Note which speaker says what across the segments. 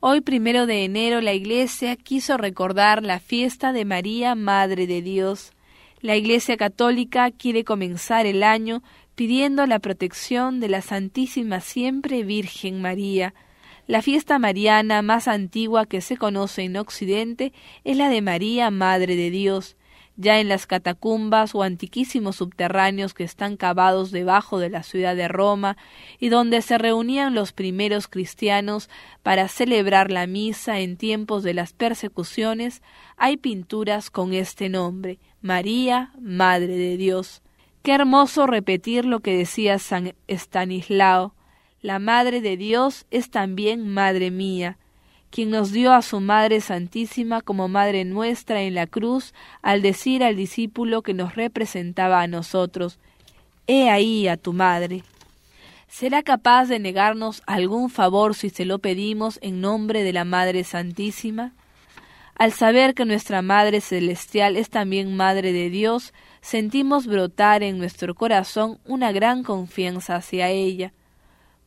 Speaker 1: Hoy, primero de enero, la Iglesia quiso recordar la fiesta de María, Madre de Dios. La Iglesia Católica quiere comenzar el año pidiendo la protección de la Santísima Siempre Virgen María. La fiesta mariana más antigua que se conoce en Occidente es la de María, Madre de Dios ya en las catacumbas o antiquísimos subterráneos que están cavados debajo de la ciudad de Roma y donde se reunían los primeros cristianos para celebrar la misa en tiempos de las persecuciones, hay pinturas con este nombre, María, Madre de Dios. Qué hermoso repetir lo que decía San Estanislao, la Madre de Dios es también Madre mía quien nos dio a su Madre Santísima como Madre nuestra en la cruz, al decir al discípulo que nos representaba a nosotros, He ahí a tu Madre. ¿Será capaz de negarnos algún favor si se lo pedimos en nombre de la Madre Santísima? Al saber que nuestra Madre Celestial es también Madre de Dios, sentimos brotar en nuestro corazón una gran confianza hacia ella.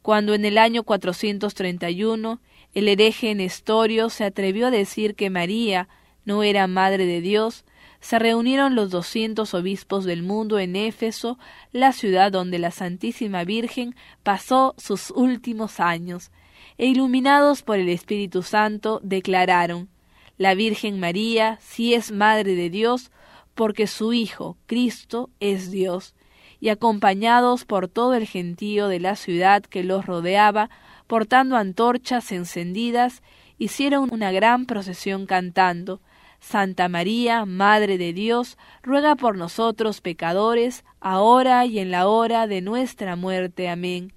Speaker 1: Cuando en el año 431 el hereje Nestorio se atrevió a decir que María no era madre de Dios, se reunieron los doscientos obispos del mundo en Éfeso, la ciudad donde la Santísima Virgen pasó sus últimos años, e iluminados por el Espíritu Santo declararon La Virgen María sí es Madre de Dios, porque su Hijo, Cristo, es Dios, y acompañados por todo el gentío de la ciudad que los rodeaba, portando antorchas encendidas, hicieron una gran procesión cantando Santa María, Madre de Dios, ruega por nosotros pecadores, ahora y en la hora de nuestra muerte. Amén.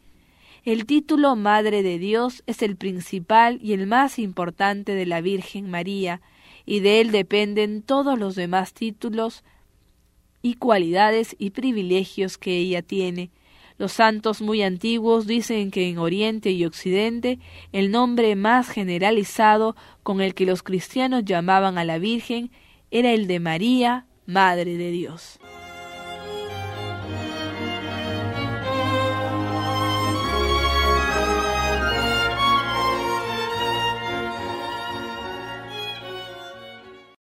Speaker 1: El título Madre de Dios es el principal y el más importante de la Virgen María, y de él dependen todos los demás títulos y cualidades y privilegios que ella tiene. Los santos muy antiguos dicen que en Oriente y Occidente el nombre más generalizado con el que los cristianos llamaban a la Virgen era el de María, Madre de Dios.